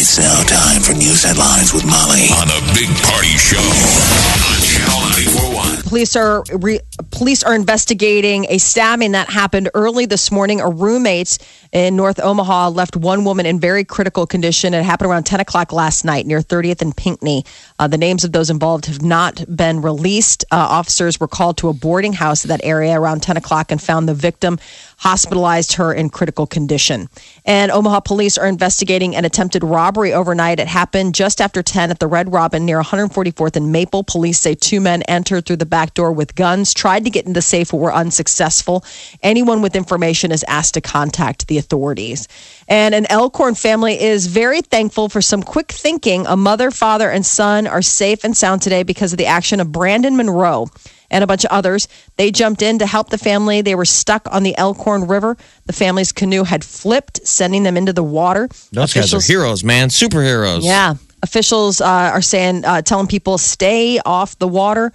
It's now time for news headlines with Molly on a big party show on Channel 941. Police are re, police are investigating a stabbing that happened early this morning. A roommate in North Omaha left one woman in very critical condition. It happened around 10 o'clock last night near 30th and Pinkney. Uh, the names of those involved have not been released. Uh, officers were called to a boarding house in that area around 10 o'clock and found the victim hospitalized her in critical condition. And Omaha police are investigating an attempted robbery overnight. It happened just after 10 at the Red Robin near 144th and Maple. Police say two men entered through the back door with guns, tried to get into the safe, but were unsuccessful. Anyone with information is asked to contact the authorities. And an Elkhorn family is very thankful for some quick thinking. A mother, father, and son are safe and sound today because of the action of Brandon Monroe and a bunch of others. They jumped in to help the family. They were stuck on the Elkhorn River. The family's canoe had flipped, sending them into the water. Those guys are Officials- heroes, man. Superheroes. Yeah. Officials uh, are saying, uh, telling people stay off the water.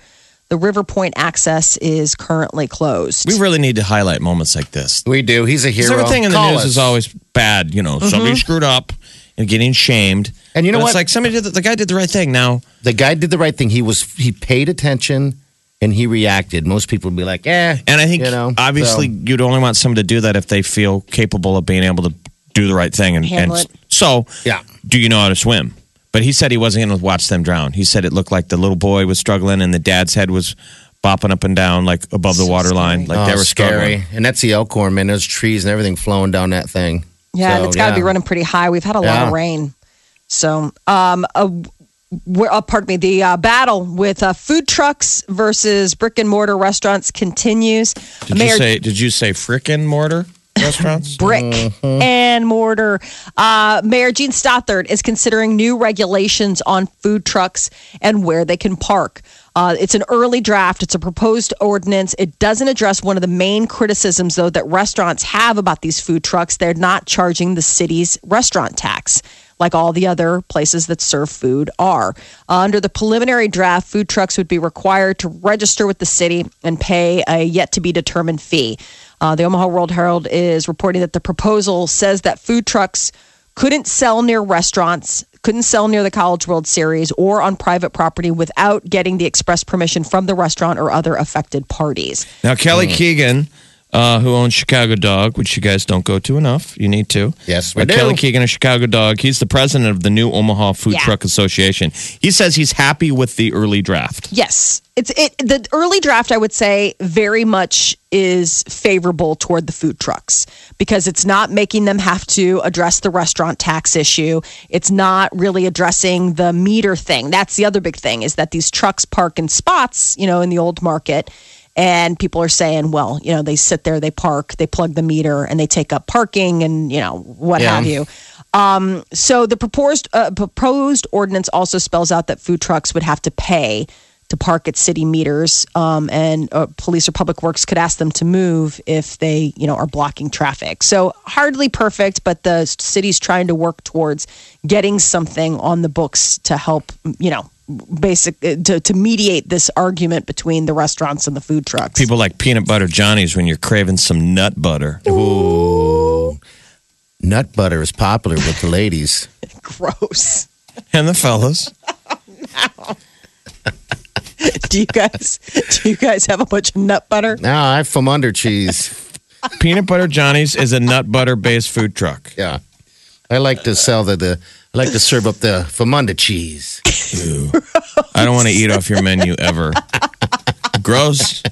The River Point access is currently closed. We really need to highlight moments like this. We do. He's a Because hero. everything in the Call news us. is always bad. You know, somebody screwed up and getting shamed. And you know But what? It's like somebody did the, the guy did the right thing. Now, the guy did the right thing. He was he paid attention and he reacted. Most people would be like, "Eh." and I think you know, obviously so- you'd only want someone to do that if they feel capable of being able to do the right thing. And, Handle and it. so, Yeah. do you know how to swim? But he said he wasn't going to watch them drown. He said it looked like the little boy was struggling and the dad's head was bopping up and down like above the So water line, scary. like they Oh, were struggling. scary. And that's the Elkhorn, man. There's trees and everything flowing down that thing. Yeah, and So, it's got to be running pretty high. We've had a lot of rain. So, um, uh, we're, uh, pardon me, the uh, battle with uh, food trucks versus brick and mortar restaurants continues. Did you say? Did you say frickin' mortar restaurants? brick Mm-hmm. and mortar. Uh, Mayor Jean Stothert is considering new regulations on food trucks and where they can park. Uh, it's an early draft. It's a proposed ordinance. It doesn't address one of the main criticisms, though, that restaurants have about these food trucks. They're not charging the city's restaurant tax like all the other places that serve food are. Uh, under the preliminary draft, food trucks would be required to register with the city and pay a yet to be determined fee. Uh, the Omaha World Herald is reporting that the proposal says that food trucks couldn't sell near restaurants, couldn't sell near the College World Series or on private property without getting the express permission from the restaurant or other affected parties. Now, Kelly Keegan, uh, who owns Chicago Dog, which you guys don't go to enough, you need to. Yes, we But do. Kelly Keegan of Chicago Dog, he's the president of the new Omaha Food Yeah. Truck Association. He says he's happy with the early draft. Yes. It's it the early draft I would say very much is favorable toward the food trucks because it's not making them have to address the restaurant tax issue. It's not really addressing the meter thing. That's the other big thing is that these trucks park in spots, you know, in the old market and people are saying, well, you know, they sit there, they park, they plug the meter and they take up parking and, you know, what Yeah. have you. Um, so the proposed uh, proposed ordinance also spells out that food trucks would have to pay to park at city meters, um, and uh, police or public works could ask them to move if they, you know, are blocking traffic. So hardly perfect, but the city's trying to work towards getting something on the books to help, you know, basic uh, to, to mediate this argument between the restaurants and the food trucks. People like peanut butter Johnny's when you're craving some nut butter. Ooh. Nut butter is popular with the ladies. gross. And the fellas. Do you guys do you guys have a bunch of nut butter? No, I have from under cheese. Peanut butter Johnny's is a nut butter based food truck. Yeah. I like to sell the, the I like to serve up the Famunda cheese. I don't want to eat off your menu ever. Gross.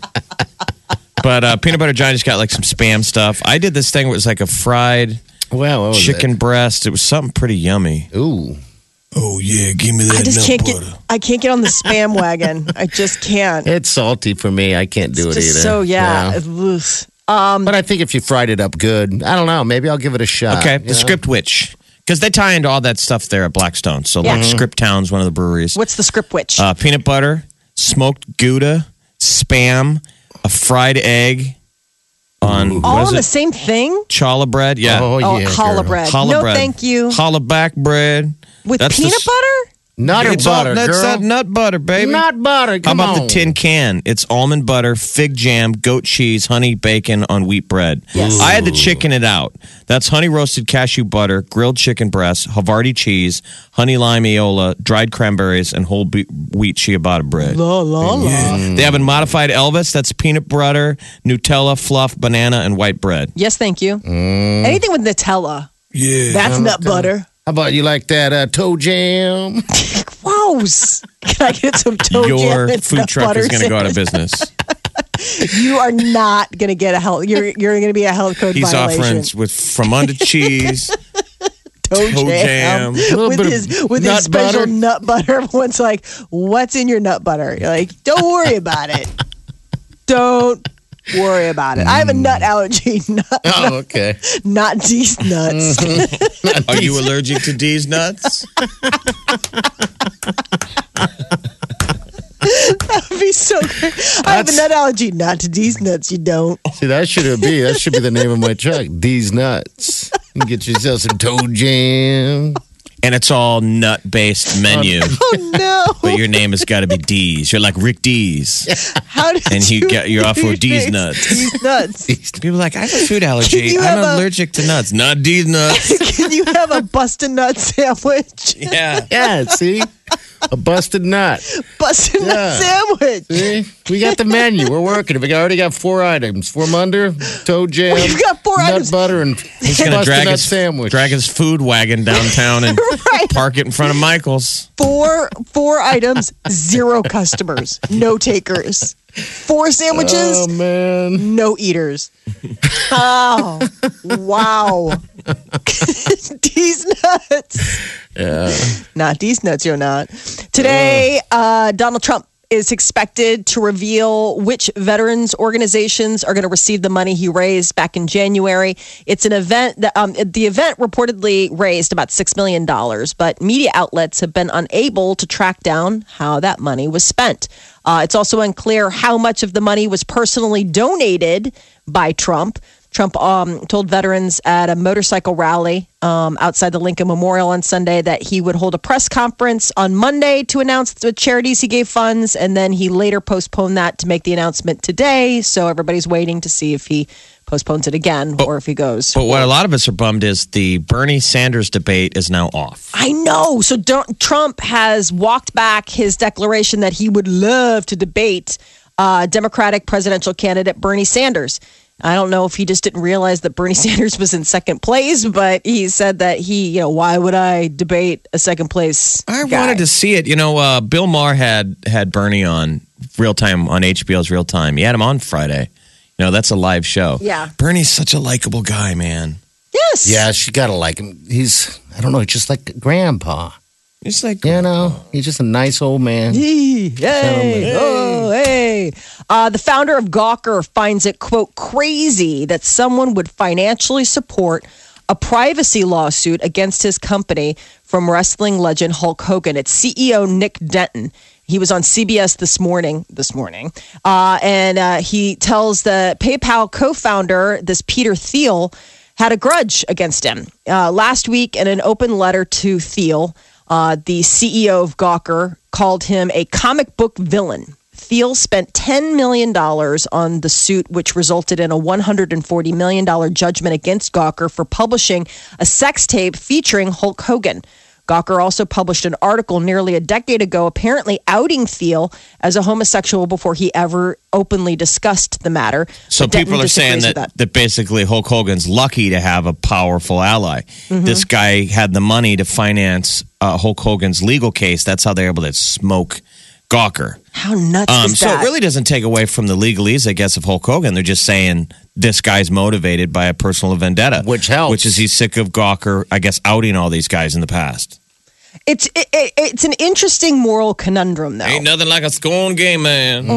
But uh, peanut butter Johnny's got like some spam stuff. I did this thing where it was like a fried Well, what was chicken breast. It was something pretty yummy. Ooh. Oh yeah, give me that I just can't get I can't get on the spam wagon. I just can't. It's salty for me. I can't do It's it just either. so yeah. Ugh. But I think if you fried it up good, I don't know. Maybe I'll give it a shot. Okay, the know? script witch. Because they tie into all that stuff there at Blackstone. So like Yeah. Scriptown's one of the breweries. What's the script witch? Uh, peanut butter, smoked Gouda, spam, a fried egg on All on the same thing? Challah bread. Yeah. Oh, Oh, challah bread. Challah no, bread. thank you. Challah back bread. With That's peanut s- butter? Nut or It's all- butter, that's girl? that nut butter, baby. Nut butter. How about on. the tin can? It's almond butter, fig jam, goat cheese, honey bacon on wheat bread. Yes. I had to chicken it out. That's honey roasted cashew butter, grilled chicken breast, Havarti cheese, honey lime aioli, dried cranberries, and whole be- wheat ciabatta bread. La, la, la. They have a modified Elvis. That's peanut butter, Nutella, fluff, banana, and white bread. Yes, thank you. Mm. Anything with Nutella. Yeah. That's nut butter. How about you like that uh, toe jam? Gross. Can I get some toe Your jam and food nut truck butter is going to go out of sandwich? business. You are not going to get a health. You're you're going to be a health code He's violation. offering with from under cheese, toe, toe jam. little with bit of his with nut his special butter. nut butter. Everyone's like, "What's in your nut butter?" You're like, "Don't worry about it. Don't worry about it. I have a mm. nut allergy. Not, oh, okay. not these nuts. Are you allergic to these nuts? That would be so great. I have a nut allergy. Not to these nuts. You don't. See, that should be that should be the name of my truck. These nuts. You get yourself some toe jam. And it's all nut based oh, menu. Oh no! But your name has got to be D's. You're like Rick Dees. How did And you get- you're off with D's nuts. These nuts. People are like, I have a food allergy. I'm have a- allergic to nuts. Not D's nuts. Can you have a busted nut sandwich? Yeah. Yeah, see? A busted nut. Busted nut sandwich. See? We got the menu. We're working. We already got four items. Four under, toe jam, We've got four nut items. butter, and He's going to busted drag nut his, sandwich. drag his food wagon downtown and Right. park it in front of Michael's. Four four items, zero customers, no takers. Four sandwiches, oh, man. no eaters. Oh, wow. these nuts. Yeah. Not these nuts, you're not. Today, uh, Donald Trump is expected to reveal which veterans organizations are going to receive the money he raised back in January. It's an event that um, the event reportedly raised about $6 million, but media outlets have been unable to track down how that money was spent. Uh, it's also unclear how much of the money was personally donated by Trump. Trump um, told veterans at a motorcycle rally um, outside the Lincoln Memorial on Sunday that he would hold a press conference on Monday to announce the charities he gave funds, and then he later postponed that to make the announcement today. So everybody's waiting to see if he postpones it again or if he goes. But what a lot of us are bummed is the Bernie Sanders debate is now off. I know. So Trump has walked back his declaration that he would love to debate uh, Democratic presidential candidate Bernie Sanders. I don't know if he just didn't realize that Bernie Sanders was in second place, but he said that he, you know, why would I debate a second place? I guy? wanted to see it. You know, uh, Bill Maher had had Bernie on real time on HBO's Real Time. He had him on Friday. You know, that's a live show. Yeah. Bernie's such a likable guy, man. Yes. Yeah, she got to like him. He's, I don't know, just like grandpa. He's like, You know, he's just a nice old man. Hey, hey, oh, hey. Uh, the founder of Gawker finds it, quote, crazy that someone would financially support a privacy lawsuit against his company from wrestling legend Hulk Hogan. It's CEO Nick Denton. He was on CBS this morning. This morning, uh, and uh, he tells the PayPal co-founder, this Peter Thiel, had a grudge against him. Uh, last week, in an open letter to Thiel, uh, the CEO of Gawker called him a comic book villain. Thiel spent $10 million on the suit, which resulted in a $140 million judgment against Gawker for publishing a sex tape featuring Hulk Hogan. Gawker also published an article nearly a decade ago, apparently outing Thiel as a homosexual before he ever openly discussed the matter. So But Denton people are saying disagrees that, that basically Hulk Hogan's lucky to have a powerful ally. Mm-hmm. This guy had the money to finance uh, Hulk Hogan's legal case. That's how they're able to smoke Gawker. How nuts Um, is so it really doesn't take away from the legalese, I guess, of Hulk Hogan. They're just saying this guy's motivated by a personal vendetta, Which helps. Which is he's sick of Gawker, I guess, outing all these guys in the past. It's it, it, it's an interesting moral conundrum, though. Ain't nothing like a scorn game man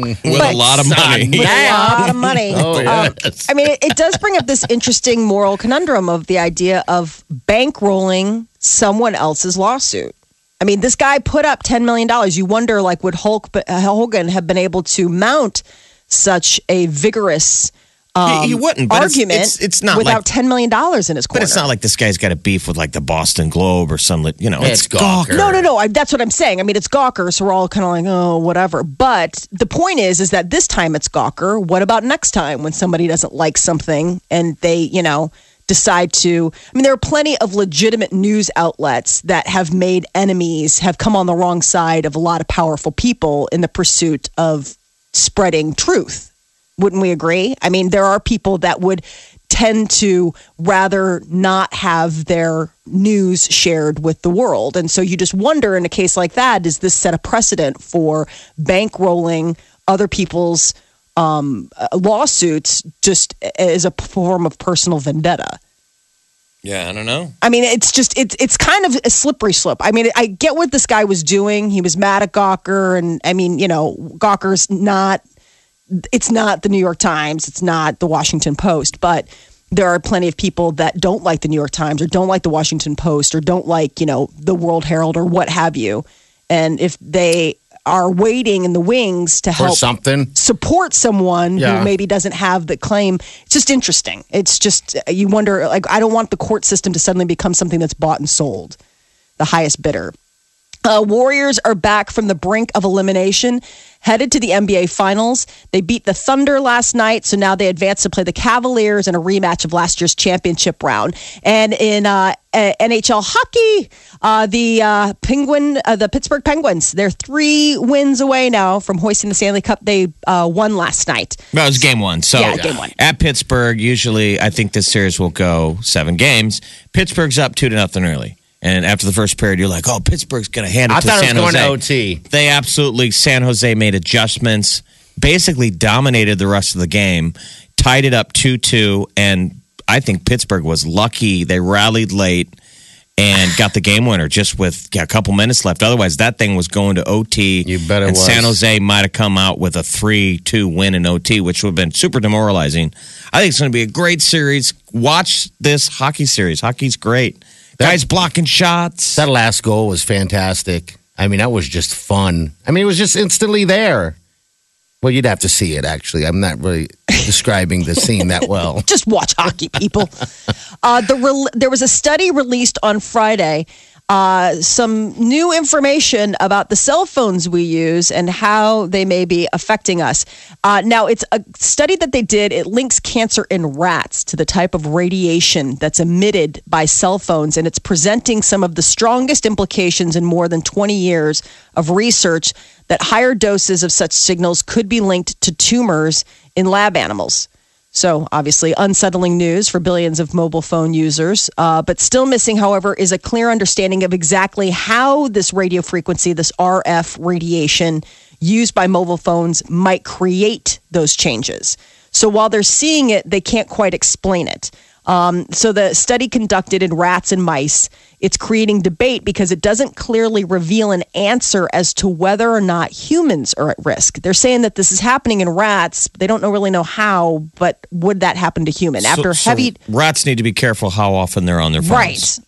with But- a lot of money. With a lot of money. Oh, Um. I mean, it, it does bring up this interesting moral conundrum of the idea of bankrolling someone else's lawsuit. I mean, this guy put up $10 million. You wonder, like, would Hulk uh, Hogan have been able to mount such a vigorous um, He- he wouldn't, but it's- argument it's- it's not without like- $10 million in his corner? But it's not like this guy's got a beef with like the Boston Globe or some, you know, It's Gawker. No, no, no. I, that's what I'm saying. I mean, it's Gawker, so we're all kind of like, oh, whatever. But the point is, is that this time it's Gawker. What about next time when somebody doesn't like something and they, you know, decide to? I mean, there are plenty of legitimate news outlets that have made enemies, have come on the wrong side of a lot of powerful people in the pursuit of spreading truth. Wouldn't we agree? I mean, there are people that would tend to rather not have their news shared with the world. And so you just wonder in a case like that, does this set a precedent for bankrolling other people's um, uh, lawsuits just as a form of personal vendetta? Yeah, I don't know. I mean, it's just it's it's kind of a slippery slope. I mean, I get what this guy was doing. He was mad at Gawker, and I mean, you know, Gawker's not. It's not the New York Times. It's not the Washington Post, but there are plenty of people that don't like the New York Times or don't like the Washington Post or don't like you know the World Herald or what have you. And if they are waiting in the wings to Or help something. support someone Yeah. who maybe doesn't have the claim. It's just interesting. It's just you wonder like I don't want the court system to suddenly become something that's bought and sold. The highest bidder. Uh, Warriors are back from the brink of elimination, headed to the NBA Finals. They beat the Thunder last night, so now they advance to play the Cavaliers in a rematch of last year's championship round. And in uh, NHL hockey, uh, the uh, Penguin, uh, the Pittsburgh Penguins, they're three wins away now from hoisting the Stanley Cup. They uh, won last night. That was game one. So Yeah, game one. at Pittsburgh, usually I think this series will go seven games. Pittsburgh's up two to nothing early. And after the first period, you're like, oh, Pittsburgh's going to hand it I to thought it San was going Jose. to OT. They absolutely, San Jose made adjustments, basically dominated the rest of the game, tied it up 2 2. And I think Pittsburgh was lucky. They rallied late and got the game winner just with yeah, a couple minutes left. Otherwise, that thing was going to OT. You bet it and was. San Jose might have come out with a 3 2 win in OT, which would have been super demoralizing. I think it's going to be a great series. Watch this hockey series. Hockey's great. That- Guys blocking shots. That last goal was fantastic. I mean, that was just fun. I mean, it was just instantly there. Well, you'd have to see it, actually. I'm not really describing the scene that well. just watch hockey, people. uh, the rel there was a study released on Friday. Uh, some new information about the cell phones we use and how they may be affecting us. Uh, now, it's a study that they did. It links cancer in rats to the type of radiation that's emitted by cell phones, and it's presenting some of the strongest implications in more than 20 years of research that higher doses of such signals could be linked to tumors in lab animals. So, obviously, unsettling news for billions of mobile phone users. Uh, but still missing, however, is a clear understanding of exactly how this radio frequency, this RF radiation used by mobile phones, might create those changes. So, while they're seeing it, they can't quite explain it. Um, so, the study conducted in rats and mice, it's creating debate because it doesn't clearly reveal an answer as to whether or not humans are at risk. They're saying that this is happening in rats. They don't know, really know how, but would that happen to human? So- After so heavy. rats need to be careful how often they're on their phones. Right.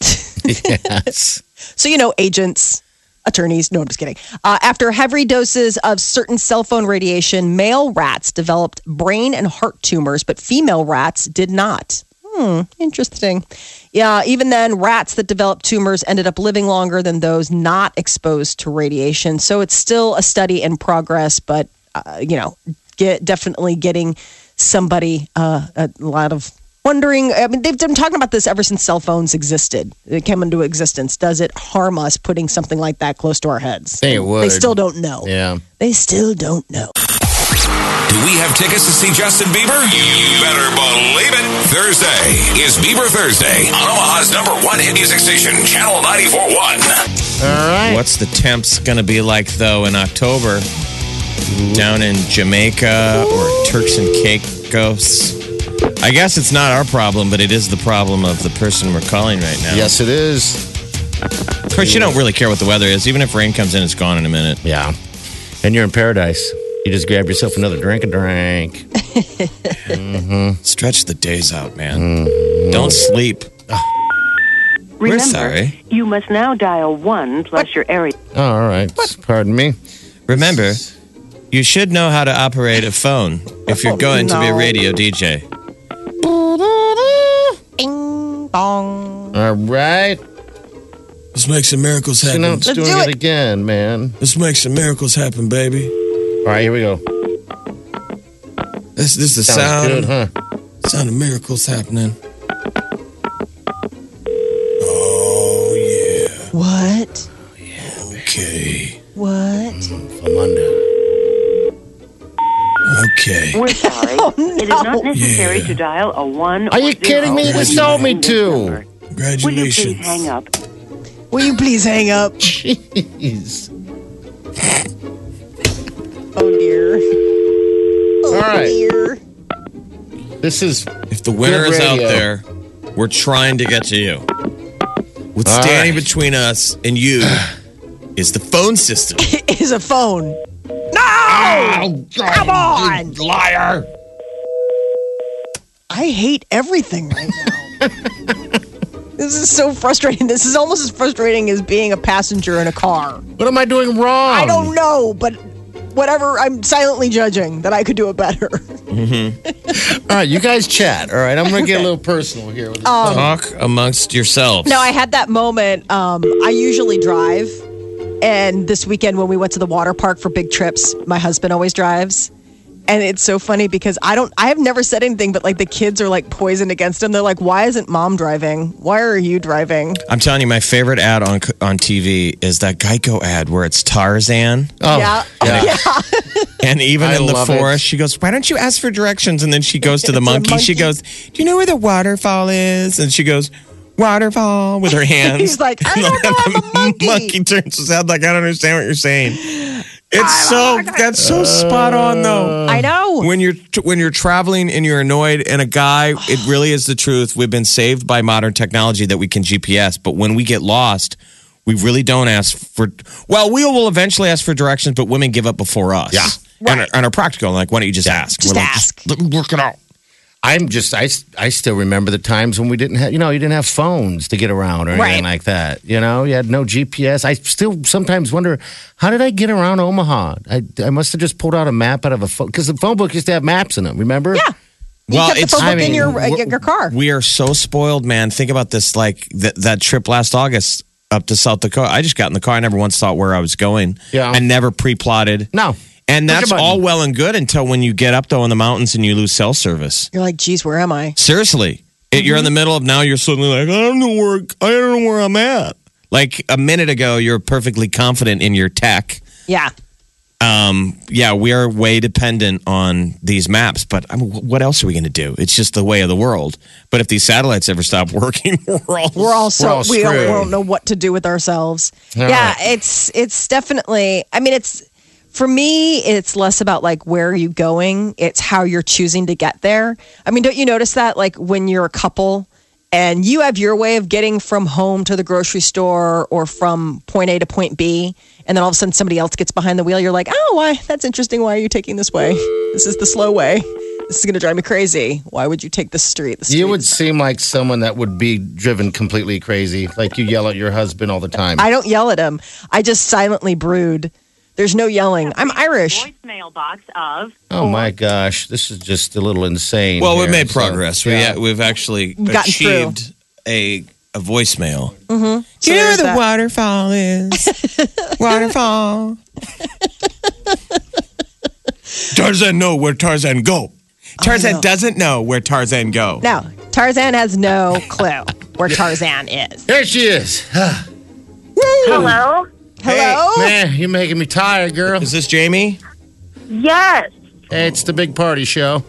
yes. So, you know, agents, attorneys, no, I'm just kidding. Uh, after heavy doses of certain cell phone radiation, male rats developed brain and heart tumors, but female rats did not. Hmm, interesting. Yeah, even then, rats that developed tumors ended up living longer than those not exposed to radiation. So it's still a study in progress, but, uh, you know, get, definitely getting somebody uh, a lot of wondering. I mean, they've been talking about this ever since cell phones existed. It came into existence. Does it harm us putting something like that close to our heads? Think it They still don't know. Yeah. They still don't know. Do we have tickets to see Justin Bieber? You better believe it. Thursday is Bieber Thursday on Omaha's number one hit music station, Channel 94.1. All right. What's the temps going to be like, though, in October? Down in Jamaica or Turks and Caicos? I guess it's not our problem, but it is the problem of the person we're calling right now. Yes, it is. Of course, you don't really care what the weather is. Even if rain comes in, it's gone in a minute. Yeah. And you're in paradise. You just grab yourself another drink and drink. Mm-hmm. Stretch the days out, man. Mm-hmm. Don't sleep. Ah. Remember, we're sorry. you must now dial 1 plus your area. Oh, all right. Pardon me. Remember, you should know how to operate a phone if you're going to be a radio DJ. Bing bong. All right. Let's make some miracles You happen. know, it's Let's doing do it it. again, man. Let's make some miracles happen, baby. All right, here we go. This, this is the Sounds sound, good, huh? sound of miracles happening. Oh, yeah. What? Okay. What? Mm, Famanda. Okay. We're oh, sorry. It is not necessary Yeah. to dial a 1 Are or you kidding me? You zero just told me in this to. number. Will you Congratulations. please hang up? Will you please hang up? Jeez. Oh dear. Oh All right. dear. This is If the winner Good is out radio. there, we're trying to get to you. What's All standing right. between us and you is the phone system. Is a phone. No! Oh, Come on! liar. I hate everything right now. this is so frustrating. This is almost as frustrating as being a passenger in a car. What am I doing wrong? I don't know, but whatever, I'm silently judging that I could do it better. All right, you guys chat. All right, I'm going to get a little personal here. With this. Talk amongst yourselves. No, I had that moment. Um, I usually drive. And this weekend, when we went to the water park for big trips, my husband always drives. And it's so funny because I don't, I have never said anything, but like the kids are like poisoned against him. They're like, why isn't mom driving? Why are you driving? I'm telling you, my favorite ad on on TV is that Geico ad where it's Tarzan, oh, yeah. and even I in the love it. forest, she goes, "Why don't you ask for directions?" And then she goes to the To the monkey. She goes, "Do you know where the waterfall is?" And she goes, "Waterfall" with her hands. He's like, I don't know, I'm a monkey. monkey turns his head like I don't understand what you're saying. It's so that's so spot on though. Uh, I know. When you're when you're traveling and you're annoyed and a guy, it really is the truth. We've been saved by modern technology that we can GPS, but when we get lost, we really don't ask for. Well, we will eventually ask for directions, but women give up before us. Yeah. and, are, and are practical. Like, why don't you just ask? Just We're like, ask. let me work it out. I'm just, I, I still remember the times when we didn't have, you know, you didn't have phones to get around or anything Right. like that. You know, you had no GPS. I still sometimes wonder, how did I get around Omaha? I, I must have just pulled out a map out of a phone, because the phone book used to have maps in them, remember? Yeah. You Well, kept the it's- phone book I in your, uh, your car. We are so spoiled, man. Think about this like that, that trip last August up to South Dakota. I just got in the car. I never once thought where I was going. Yeah. I never pre plotted. No. And that's all well and good until when you get up though in the mountains and you lose cell service. You're like, geez, where am I? Seriously, It- you're in the middle of now. You're suddenly like, I don't know where I don't know where I'm at. Like a minute ago, you're perfectly confident in your tech. Yeah. Um, yeah, we are way dependent on these maps. But I mean, what else are we going to do? It's just the way of the world. But if these satellites ever stop working, we're all we're all so all we don't, we don't know what to do with ourselves. All yeah, right. it's it's definitely. I mean, it's for me. It's less about like where are you going. It's how you're choosing to get there. I mean, don't you notice that like when you're a couple and you have your way of getting from home to the grocery store or from point A to point B, and then all of a sudden somebody else gets behind the wheel. You're like, oh, why? That's interesting. Why are you taking this way? This is the slow way. This is going to drive me crazy. Why would you take this street? The You would seem like someone that would be driven completely crazy. Like you yell at your husband all the time. I don't yell at him. I just silently brood. There's no yelling. I'm Irish. Voicemail box of oh my gosh, this is just a little insane. Well, we've here. made So, progress. yeah. We, we've actually gotten achieved a a voicemail. Mm-hmm. So Do you know where there's the that. waterfall is? waterfall. Tarzan know where Tarzan go. Tarzan no. doesn't know where Tarzan go. No, Tarzan has no clue where Tarzan is. There she is. Hello? Hello? Man, you're making me tired, girl. Is this Jamie? Yes, Hey, it's the big party show.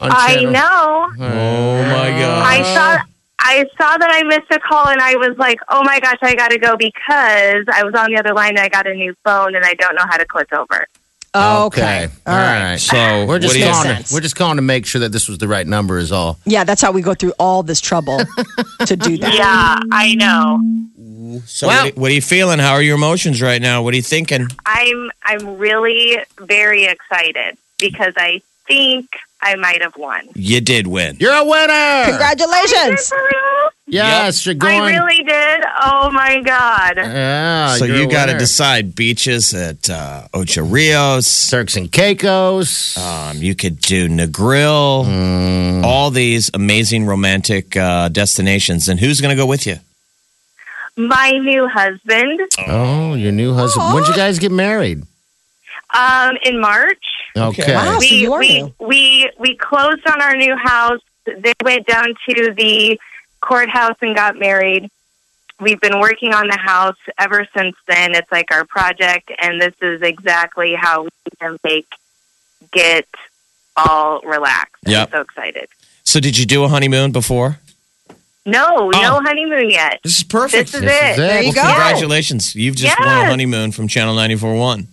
On I channel- know. Oh my god. I saw I saw that I missed a call and I was like, "Oh my gosh, I got to go because I was on the other line and I got a new phone and I don't know how to click over." Oh, okay. All right. So We're just do calling. sense. To, we're just calling to make sure that this was the right number. Is all. Yeah, that's how we go through all this trouble to do that. Yeah, I know. So Well- what, what are you feeling? How are your emotions right now? What are you thinking? I'm I'm really very excited because I think I might have won. You did win. You're a winner. Congratulations. For real? Yes, you're going. I really did. Oh my god. Yeah. so you're you a got to decide beaches at uh, Ocho Rios. Turks and Caicos. Um, you could do Negril. Mm. All these amazing romantic uh, destinations. And who's going to go with you? My new husband. oh, your new husband. When'd you guys get married? Um, in March. Okay. Wow. so we you are we, we we closed on our new house. They went down to the courthouse and got married. We've been working on the house ever since then. It's like our project, and this is exactly how we can make get all relaxed. Yep. I'm so excited. So did you do a honeymoon before? No, Oh. no honeymoon yet. This is perfect. This is This it. is it. There you well, go. congratulations. You've just won a honeymoon from Channel 94.1.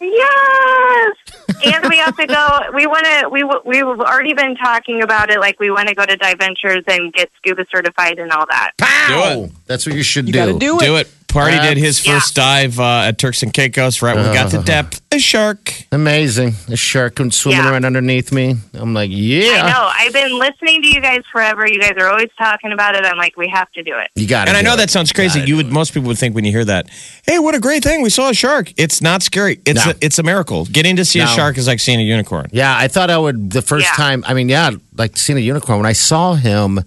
Yes. and we have to go. We want to. We we've already been talking about it. Like we want to go to Dive Ventures and get scuba certified and all that. Pow! Do That's what you should You do. got to do it. Do it. Party did his yeah. first dive uh, at Turks and Caicos right when we got to depth. A shark. Amazing. A shark comes swimming Yeah. right underneath me. I'm like, yeah. I know. I've been listening to you guys forever. You guys are always talking about it. I'm like, we have to do it. You got it. And I know that sounds crazy. Gotta You would it. most people would think when you hear that, hey, what a great thing! We saw a shark. It's not scary. It's No. a, it's a miracle. Getting to see a No. shark is like seeing a unicorn. Yeah, I thought I would the first Yeah. time. I mean, yeah, like seeing a unicorn. When I saw him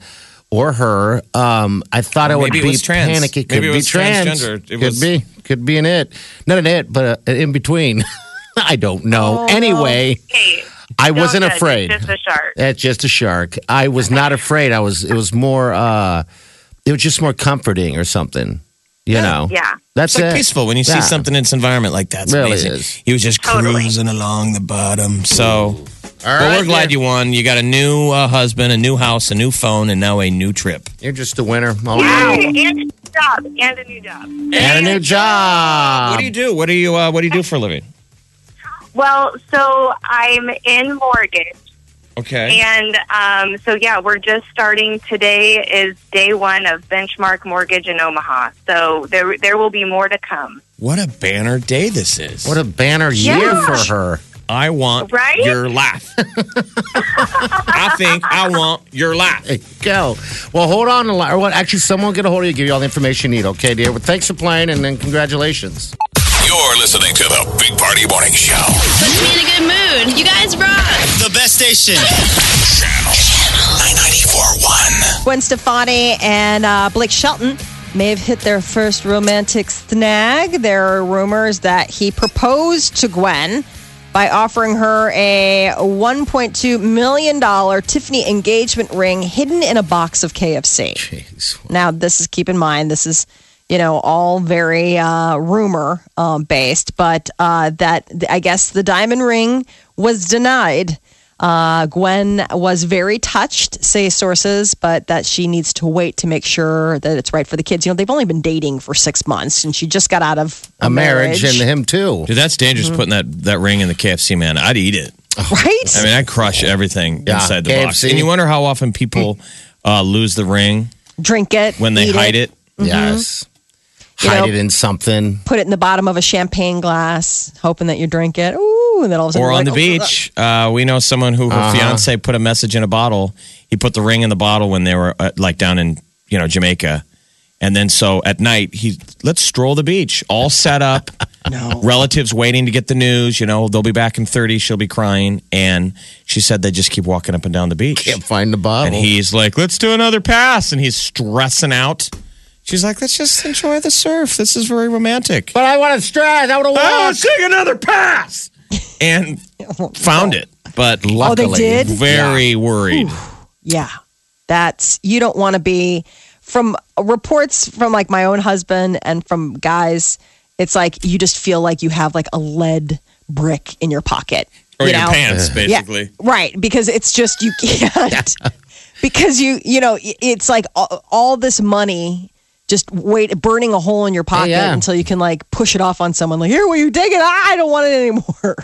or her, um, I thought I would Maybe it be was trans. panicky. Could Maybe it be was trans. transgender. It Could was- be. Could be an it. Not an it, but a, in between. I don't know. anyway, Hey, I don't wasn't judge. afraid. It's just a shark. It's just a shark. I was not afraid. I was. It was more. uh It was just more comforting or something. You know. Yeah. That's It's like it. peaceful when you see Yeah. something in its environment like that. It's Really amazing. is. He was just Totally. cruising along the bottom. So, All well, right, we're glad then. you won. You got a new uh, husband, a new house, a new phone, and now a new trip. You're just a winner. All Yay. And a new job. And a new job. And a new job. what do you do? What do you uh, What do you do for a living? Well, so I'm in mortgage. Okay. And um, so, yeah, we're just starting. Today is day one of Benchmark Mortgage in Omaha. So there, there will be more to come. What a banner day this is. What a banner year Yeah. for her. I want Right? your laugh. I think I want your laugh. There you go. Well, hold on. a li- Or what? Actually, someone will get a hold of you, give you all the information you need. Okay, dear. Well, thanks for playing, and then congratulations. You're listening to the Big Party Morning Show. Puts me in a good mood. You guys rock. The best station. Channel 941. Gwen Stefani and uh, Blake Shelton may have hit their first romantic snag. There are rumors that he proposed to Gwen by offering her a $1.2 million Tiffany engagement ring hidden in a box of KFC. Jeez. Now, this is keep in mind, this is, you know, all very uh, rumor um, based, but uh, that I guess the diamond ring was denied. Uh, Gwen was very touched, say sources, but that she needs to wait to make sure that it's right for the kids. You know, they've only been dating for six months, and she just got out of a, A marriage, and him too. Dude, that's dangerous Mm-hmm. putting that, that ring in the KFC, man. I'd eat it. right? I mean, I crush everything Yeah, inside the box. And you wonder how often people uh, lose the ring Drink it when they hide it. Yes. You Hide know- it in something. Put it in the bottom of a champagne glass, hoping that you drink it. Ooh, and then all of a sudden, Or you're on the like, oh, beach. Uh, we know someone who her Uh-huh. fiance put a message in a bottle. He put the ring in the bottle when they were uh, like down in you know Jamaica, and then so at night he let's stroll the beach, all set up. No. Relatives waiting to get the news. You know they'll be back in thirty. She'll be crying, and she said they just keep walking up and down the beach. Can't find the bottle. And he's like, let's do another pass. And he's stressing out. She's like, let's just enjoy the surf. This is very romantic. but I want to stress. I want to Oh, walk. take another pass. And found it. But Oh, they Luckily. did? very worried. Yeah. That's, you don't want to be, from reports from like my own husband and from guys, it's like you just feel like you have like a lead brick in your pocket. Or you your know? pants, basically. Yeah, right. Because it's just, you can't. because you, you know, it's like all, all this money just wait, burning a hole in your pocket yeah. until you can like push it off on someone. Like, here, will you dig it? I don't want it anymore.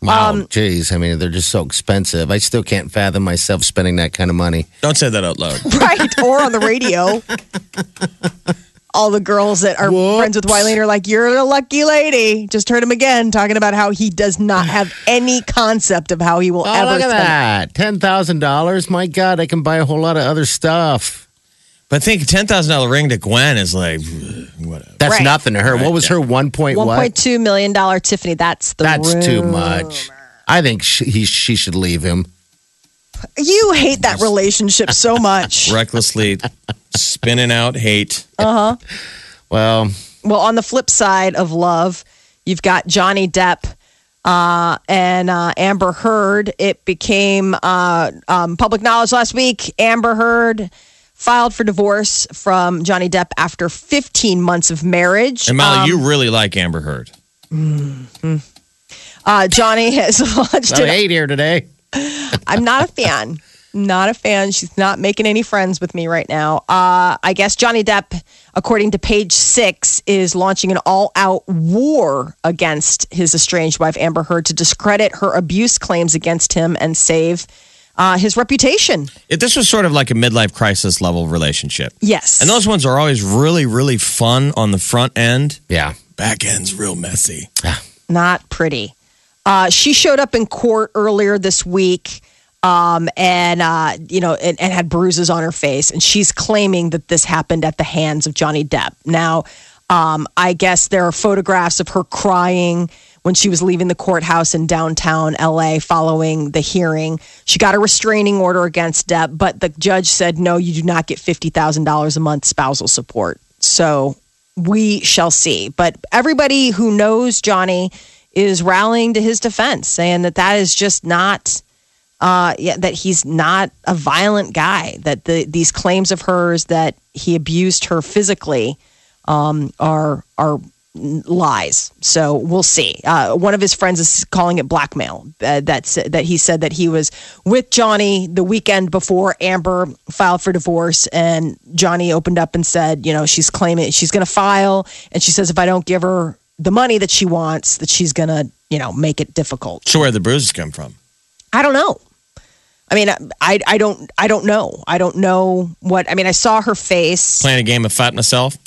Wow, Um, jeez. I mean, they're just so expensive. I still can't fathom myself spending that kind of money. Don't say that out loud. right. Or on the radio. all the girls that are friends with Wileen are like, "You're a lucky lady." Just heard him again talking about how he does not have any concept of how he will Oh, ever look at spend. that. $10,000. My God, I can buy a whole lot of other stuff. But think ten thousand dollar ring to Gwen is like whatever. That's Right. nothing to her. what was her one point One what? point two million dollar Tiffany. That's the That's too rumor. much. I think she, he, she should leave him. You hate that relationship so much. Recklessly spinning out hate. Uh huh. Well, Well, on the flip side of love, you've got Johnny Depp uh, and uh, Amber Heard. It became uh, um, public knowledge last week. Amber Heard filed for divorce from Johnny Depp after 15 months of marriage. And Molly, Um, you really like Amber Heard. uh, Johnny has launched I hate here today. I'm not a fan. Not a fan. She's not making any friends with me right now. Uh, I guess Johnny Depp, according to page six, is launching an all out war against his estranged wife, Amber Heard, to discredit her abuse claims against him and save uh, his reputation. It, this was sort of like a midlife crisis level relationship. Yes. And those ones are always really, really fun on the front end. Yeah. Back end's real messy. Yeah. not pretty. Uh, she showed up in court earlier this week, um, and uh, you know, and, and had bruises on her face, and she's claiming that this happened at the hands of Johnny Depp. Now, um, I guess there are photographs of her crying when she was leaving the courthouse in downtown LA following the hearing. She got a restraining order against Depp, but the judge said no, you do not get fifty thousand dollars a month spousal support. So we shall see. But everybody who knows Johnny is rallying to his defense, saying that that is just not. Uh, yeah, that he's not a violent guy. That the these claims of hers that he abused her physically um, are are lies. So we'll see. Uh, one of his friends is calling it blackmail. Uh, that's that he said that he was with Johnny the weekend before Amber filed for divorce, and Johnny opened up and said, you know, she's claiming she's going to file, and she says if I don't give her the money that she wants, that she's going to, you know, make it difficult. So where the bruises come from? I don't know. I mean, I I don't I don't know. I don't know what. I mean, I saw her face. Playing a game of fat myself.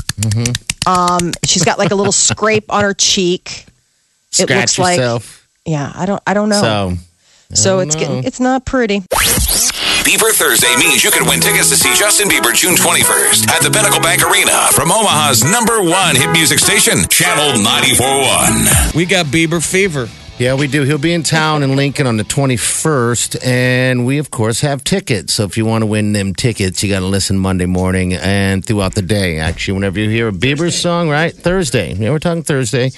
Um, she's got like a little scrape on her cheek. It Scratch looks like yourself. yeah. I don't I don't know. So, So, it's don't getting know. it's not pretty. Bieber Thursday means you can win tickets to see Justin Bieber June 21st at the Pinnacle Bank Arena from Omaha's number one hit music station, Channel 94.1. We got Bieber fever. Yeah, we do. He'll be in town in Lincoln on the 21st, and we, of course, have tickets. So if you want to win them tickets, you got to listen Monday morning and throughout the day. Actually, whenever you hear a Bieber song, right? Thursday. Yeah, we're talking Thursday.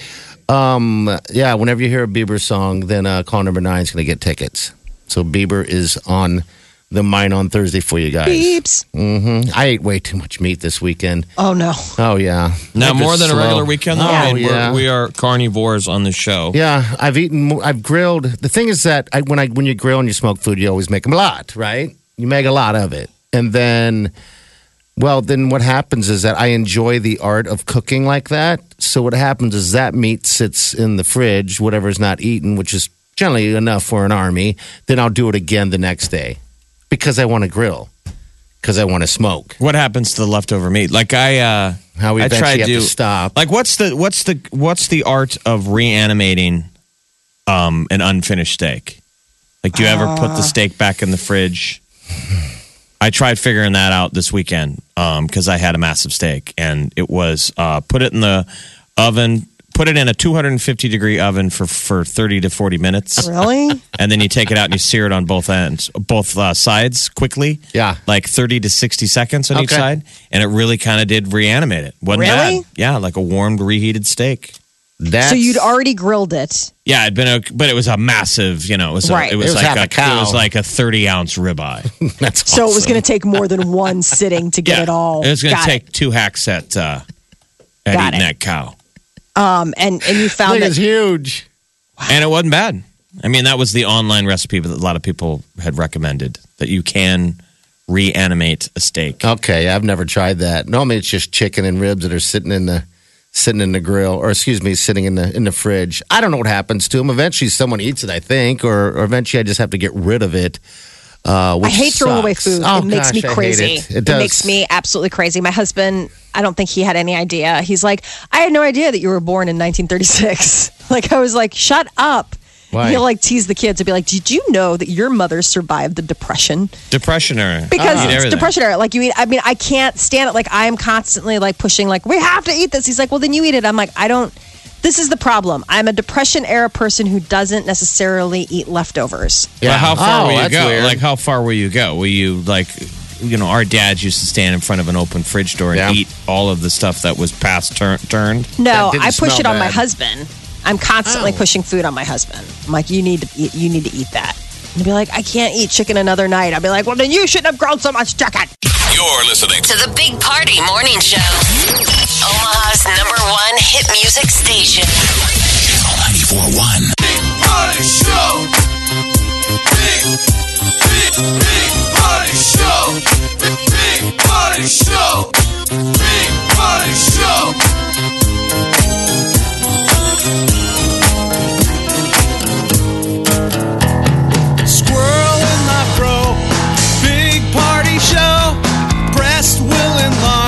Um, yeah, whenever you hear a Bieber song, then uh, call number nine is going to get tickets. So Bieber is on the mine on Thursday for you guys. Beeps. hmm I ate way too much meat this weekend. Oh no. Oh yeah. Now I'm more just than a regular weekend, though. Oh, I mean, yeah. we're, carnivores on the show. Yeah, I've eaten. mo- I've grilled. The thing is that I, when I when you grill and you smoke food, you always make a lot, right? You make a lot of it, and then, well, then what happens is that I enjoy the art of cooking like that. So what happens is that meat sits in the fridge, whatever's not eaten, which is generally enough for an army. Then I'll do it again the next day because I want to grill, because I want to smoke. What happens to the leftover meat? Like I, uh, How we I eventually tried have to to stop. Like what's the what's the what's the art of reanimating um, an unfinished steak? Like, do you ever put the steak back in the fridge? I tried figuring that out this weekend because I had a massive steak, and it was uh, put it in the oven, put it in a 250 degree oven for for 30 to 40 minutes, Really? and then you take it out and you sear it on both ends, both uh, sides quickly. Yeah. like 30 to 60 seconds on each Okay. side, and it really kind of did reanimate it. Wasn't Really? bad. Yeah, like a warmed, reheated steak. That's, so you'd already grilled it. Yeah, it'd been a, but it was a massive, you know, it was, a, Right. it was It was like half a, a cow. it was like a 30 ounce ribeye. That's So it was awesome. going to take more than one sitting to get yeah, it all. It was going to Got take two hacks at, uh, at Got eating it. that cow. Um, and and you found Thing that is huge. And it wasn't bad. I mean, that was the online recipe that a lot of people had recommended that you can reanimate a steak. Okay, I've never tried that. Normally, it's just chicken and ribs that are sitting in the sitting in the grill, or excuse me, sitting in the in the fridge. I don't know what happens to them. Eventually, someone eats it, I think, or, or eventually, I just have to get rid of it. Uh, I hate throwing away food. Oh, it makes gosh, me crazy. It, it does. makes me absolutely crazy. My husband, I don't think he had any idea. He's like, I had no idea that you were born in 1936. like, I was like, shut up. Why? He'll like tease the kids and be like, Did you know that your mother survived the Depression? Depression era. Because Eat it's. Depression era. Like, you eat, I mean, I can't stand it. Like, I am constantly like pushing, like, we have to eat this. He's like, Well, then you eat it. I'm like, I don't. This is the problem. I'm a Depression era person who doesn't necessarily eat leftovers. Yeah. But how far Oh, will you go? weird. Like, how far will you go? Will you like, you know, our dads used to stand in front of an open fridge door and Yeah. eat all of the stuff that was past tur- turned. No, I push smell it on my husband. I'm constantly Oh. pushing food on my husband. I'm like, you need to eat, you need to eat that. And he'd be like, I can't eat chicken another night. I'd be like, well, then you shouldn't have grown so much chicken. You're listening To the Big Party Morning Show. Omaha's number one hit music station. Channel 941. Party show. Big, big, big party show. Big, big party show. Big party show. Squirrel in my fro. Big party show. Breast will enlarge.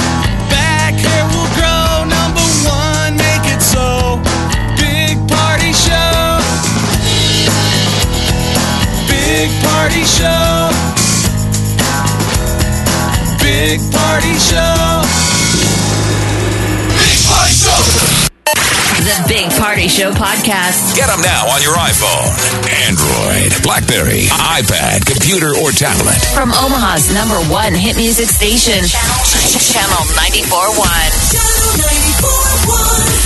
Party show. Big party show. Big party show. The Big Party Show podcast. Get them now on your iPhone, Android, Blackberry, iPad, computer, or tablet. From Omaha's number one hit music station. Channel 94.1.